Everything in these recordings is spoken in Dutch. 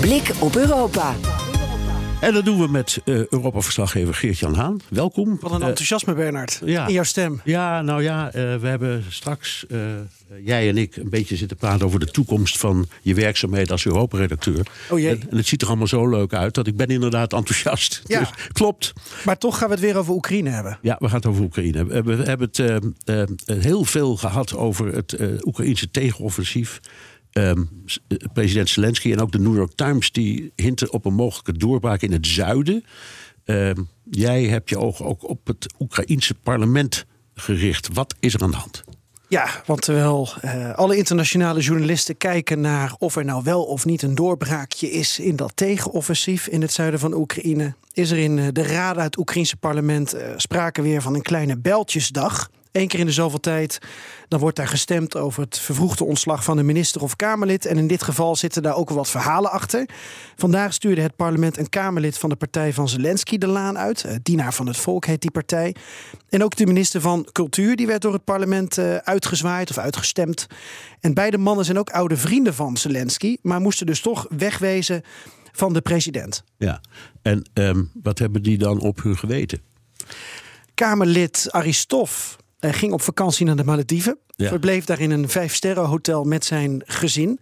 Blik op Europa. En dat doen we met uh, Europa-verslaggever Geert-Jan Haan. Welkom. Wat een enthousiasme, uh, Bernard. Ja. In jouw stem. Ja, nou ja, uh, we hebben straks, jij en ik, een beetje zitten praten over de toekomst van je werkzaamheden als Europa-redacteur. Oh jee. En, en, het ziet er allemaal zo leuk uit dat ik ben inderdaad enthousiast. Ja. Dus, klopt. Maar toch gaan we het weer over Oekraïne hebben. Ja, we gaan het over Oekraïne hebben. We hebben het heel veel gehad over het Oekraïnse tegenoffensief. Um, president Zelensky en ook de New York Times die hinten op een mogelijke doorbraak in het zuiden. Um, jij hebt je ogen ook op het Oekraïense parlement gericht. Wat is er aan de hand? Ja, want terwijl uh, alle internationale journalisten kijken naar of er nou wel of niet een doorbraakje is in dat tegenoffensief in het zuiden van Oekraïne, is er in de raden uit het Oekraïense parlement sprake weer van een kleine beltjesdag. Eén keer in de zoveel tijd, dan wordt daar gestemd over het vervroegde ontslag van een minister of Kamerlid. En in dit geval zitten daar ook wat verhalen achter. Vandaag stuurde het parlement een Kamerlid van de partij van Zelensky de laan uit. Uh, Dienaar van het Volk heet die partij. En ook de minister van Cultuur, die werd door het parlement uh, uitgezwaaid of uitgestemd. En beide mannen zijn ook oude vrienden van Zelensky, maar moesten dus toch wegwezen van de president. Ja, en um, wat hebben die dan op hun geweten? Kamerlid Aristof ging op vakantie naar de Malediven. Ja. Verbleef daar in een vijfsterrenhotel met zijn gezin.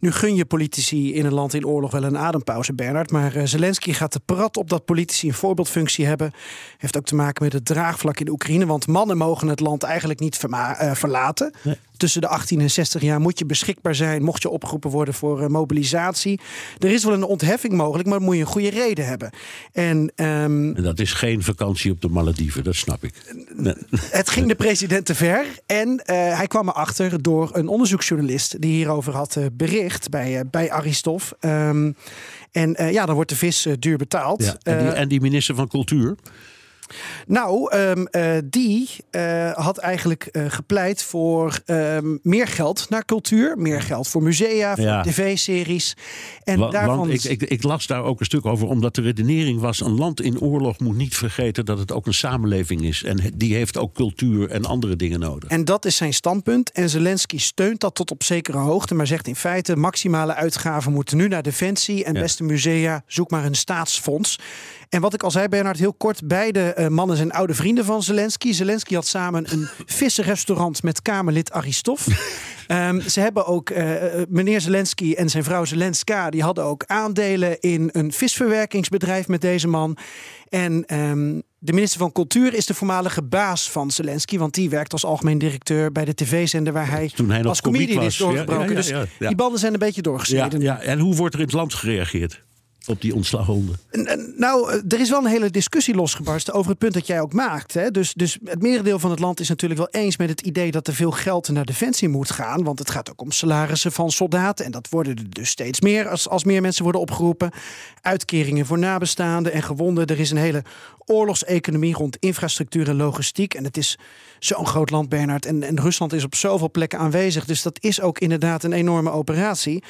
Nu gun je politici in een land in oorlog wel een adempauze, Bernard. Maar uh, Zelensky gaat te prat op dat politici een voorbeeldfunctie hebben. Heeft ook te maken met het draagvlak in Oekraïne. Want mannen mogen het land eigenlijk niet uh, verlaten. Nee. Tussen de 18 en 60 jaar moet je beschikbaar zijn. Mocht je opgeroepen worden voor uh, mobilisatie. Er is wel een ontheffing mogelijk, maar dan moet je een goede reden hebben. En, um, en dat is geen vakantie op de Malediven, dat snap ik. Nee. Het ging de president te ver. En hij kwam erachter door een onderzoeksjournalist die hierover had bericht bij, uh, bij Aristof. Um, en ja, dan wordt de vis duur betaald. Ja, en, die, en die minister van Cultuur? Nou, um, uh, die uh, had eigenlijk uh, gepleit voor um, meer geld naar cultuur. Meer geld voor musea, voor ja. tv-series. En daarvan... ik, ik, ik, las daar ook een stuk over, omdat de redenering was... een land in oorlog moet niet vergeten dat het ook een samenleving is. En die heeft ook cultuur en andere dingen nodig. En dat is zijn standpunt. En Zelensky steunt dat tot op zekere hoogte. Maar zegt in feite, maximale uitgaven moeten nu naar Defensie. En ja. beste musea, zoek maar een staatsfonds. En wat ik al zei, Bernard, heel kort. Beide uh, mannen zijn oude vrienden van Zelensky. Zelensky had samen een vissenrestaurant met Kamerlid Aristof. um, ze hebben ook, uh, meneer Zelensky en zijn vrouw Zelenska... die hadden ook aandelen in een visverwerkingsbedrijf met deze man. En um, de minister van Cultuur is de voormalige baas van Zelensky. Want die werkt als algemeen directeur bij de tv-zender... waar hij, Toen hij als comedian was. is doorgebroken. Ja, ja, ja, dus die banden zijn een beetje doorgesneden. Ja, en hoe wordt er in het land gereageerd? Op die ontslaghonden? Nou, er is wel een hele discussie losgebarsten over het punt dat jij ook maakt. Hè? Dus, dus het merendeel van het land is natuurlijk wel eens met het idee dat er veel geld naar defensie moet gaan. Want het gaat ook om salarissen van soldaten. En dat worden er dus steeds meer als, als meer mensen worden opgeroepen. Uitkeringen voor nabestaanden en gewonden. Er is een hele oorlogseconomie rond infrastructuur en logistiek. En het is zo'n groot land, Bernard. En, en Rusland is op zoveel plekken aanwezig. Dus dat is ook inderdaad een enorme operatie.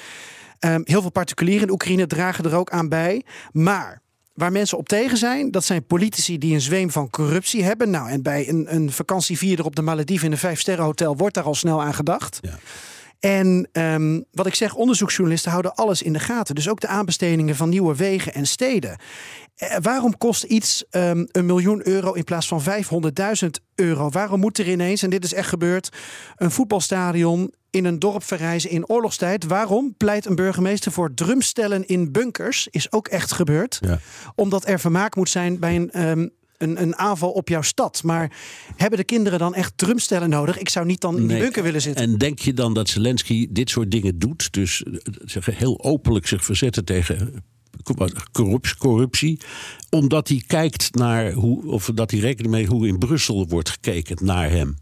Um, heel veel particulieren in Oekraïne dragen er ook aan bij. Maar waar mensen op tegen zijn, dat zijn politici die een zweem van corruptie hebben. Nou, en bij een, een vakantievierder op de Malediven in een vijfsterrenhotel wordt daar al snel aan gedacht. Ja. En um, wat ik zeg, onderzoeksjournalisten houden alles in de gaten. Dus ook de aanbestedingen van nieuwe wegen en steden. Eh, waarom kost iets um, een miljoen euro in plaats van 500.000 euro? Waarom moet er ineens, en dit is echt gebeurd, een voetbalstadion in een dorp verrijzen in oorlogstijd? Waarom pleit een burgemeester voor drumstellen in bunkers? Is ook echt gebeurd. Ja. Omdat er vermaak moet zijn bij een um, een, een, aanval op jouw stad. Maar hebben de kinderen dan echt drumstellen nodig? Ik zou niet dan in die bunker willen zitten. En denk je dan dat Zelensky dit soort dingen doet? Dus eh, zeg, heel openlijk zich verzetten tegen corruptie, corruptie. Omdat hij kijkt naar hoe, of dat hij rekening mee hoe in Brussel wordt gekeken naar hem.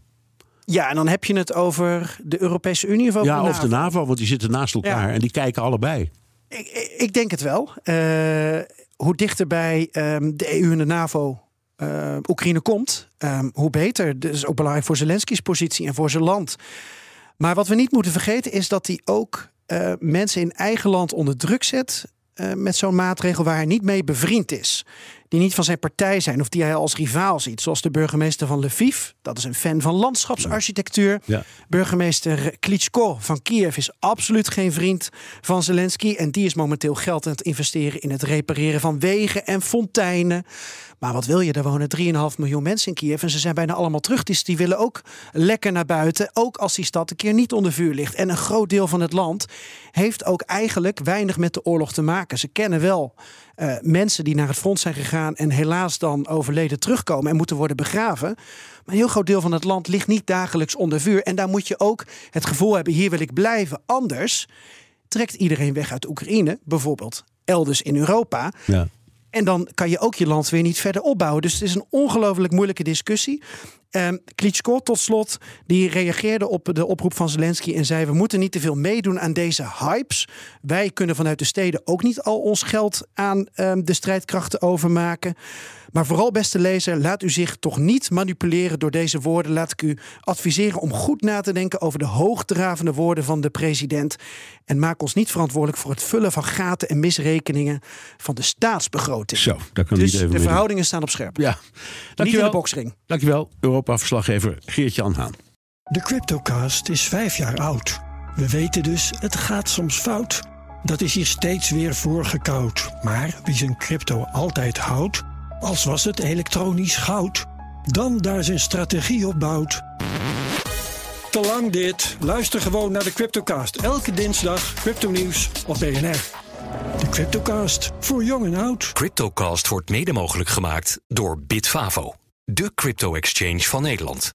Ja, en dan heb je het over de Europese Unie of over ja, de of de NAVO? NAVO, want die zitten naast elkaar Ja. en die kijken allebei. Ik, ik denk het wel. Uh, hoe dichterbij um, de EU en de NAVO uh, Oekraïne komt, um, hoe beter. Dat is ook belangrijk voor Zelensky's positie en voor zijn land. Maar wat we niet moeten vergeten is dat hij ook uh, mensen in eigen land onder druk zet. Uh, met zo'n maatregel waar hij niet mee bevriend is die niet van zijn partij zijn of die hij als rivaal ziet. Zoals de burgemeester van Lviv, dat is een fan van landschapsarchitectuur. Ja. Burgemeester Klitschko van Kiev is absoluut geen vriend van Zelensky. En die is momenteel geld aan het investeren in het repareren van wegen en fonteinen. Maar wat wil je? Er wonen 3,5 miljoen mensen in Kiev en ze zijn bijna allemaal terug. Dus die willen ook lekker naar buiten, ook als die stad een keer niet onder vuur ligt. En een groot deel van het land heeft ook eigenlijk weinig met de oorlog te maken. Ze kennen wel uh, mensen die naar het front zijn gegaan en helaas dan overleden terugkomen en moeten worden begraven. Maar een heel groot deel van het land ligt niet dagelijks onder vuur. En daar moet je ook het gevoel hebben: hier wil ik blijven. Anders trekt iedereen weg uit Oekraïne, bijvoorbeeld elders in Europa. Ja. En dan kan je ook je land weer niet verder opbouwen. Dus het is een ongelooflijk moeilijke discussie. Um, Klitschko tot slot, die reageerde op de oproep van Zelensky en zei: We moeten niet te veel meedoen aan deze hypes. Wij kunnen vanuit de steden ook niet al ons geld aan um, de strijdkrachten overmaken. Maar vooral, beste lezer, laat u zich toch niet manipuleren door deze woorden. Laat ik u adviseren om goed na te denken over de hoogdravende woorden van de president. En maak ons niet verantwoordelijk voor het vullen van gaten en misrekeningen van de staatsbegroting. Zo, daar kan dus niet even de verhoudingen staan op scherp. Ja, Dankjewel. Niet in de boksring. Dankjewel, Europa-verslaggever Geert-Jan Haan. De Cryptocast is vijf jaar oud. We weten dus, het gaat soms fout. Dat is hier steeds weer voorgekoud. Maar wie zijn crypto altijd houdt als was het elektronisch goud, dan daar zijn strategie op bouwt. Te lang dit. Luister gewoon naar de Cryptocast. Elke dinsdag crypto nieuws op BNR. De Cryptocast, voor jong en oud. Cryptocast wordt mede mogelijk gemaakt door Bitfavo, de crypto-exchange van Nederland.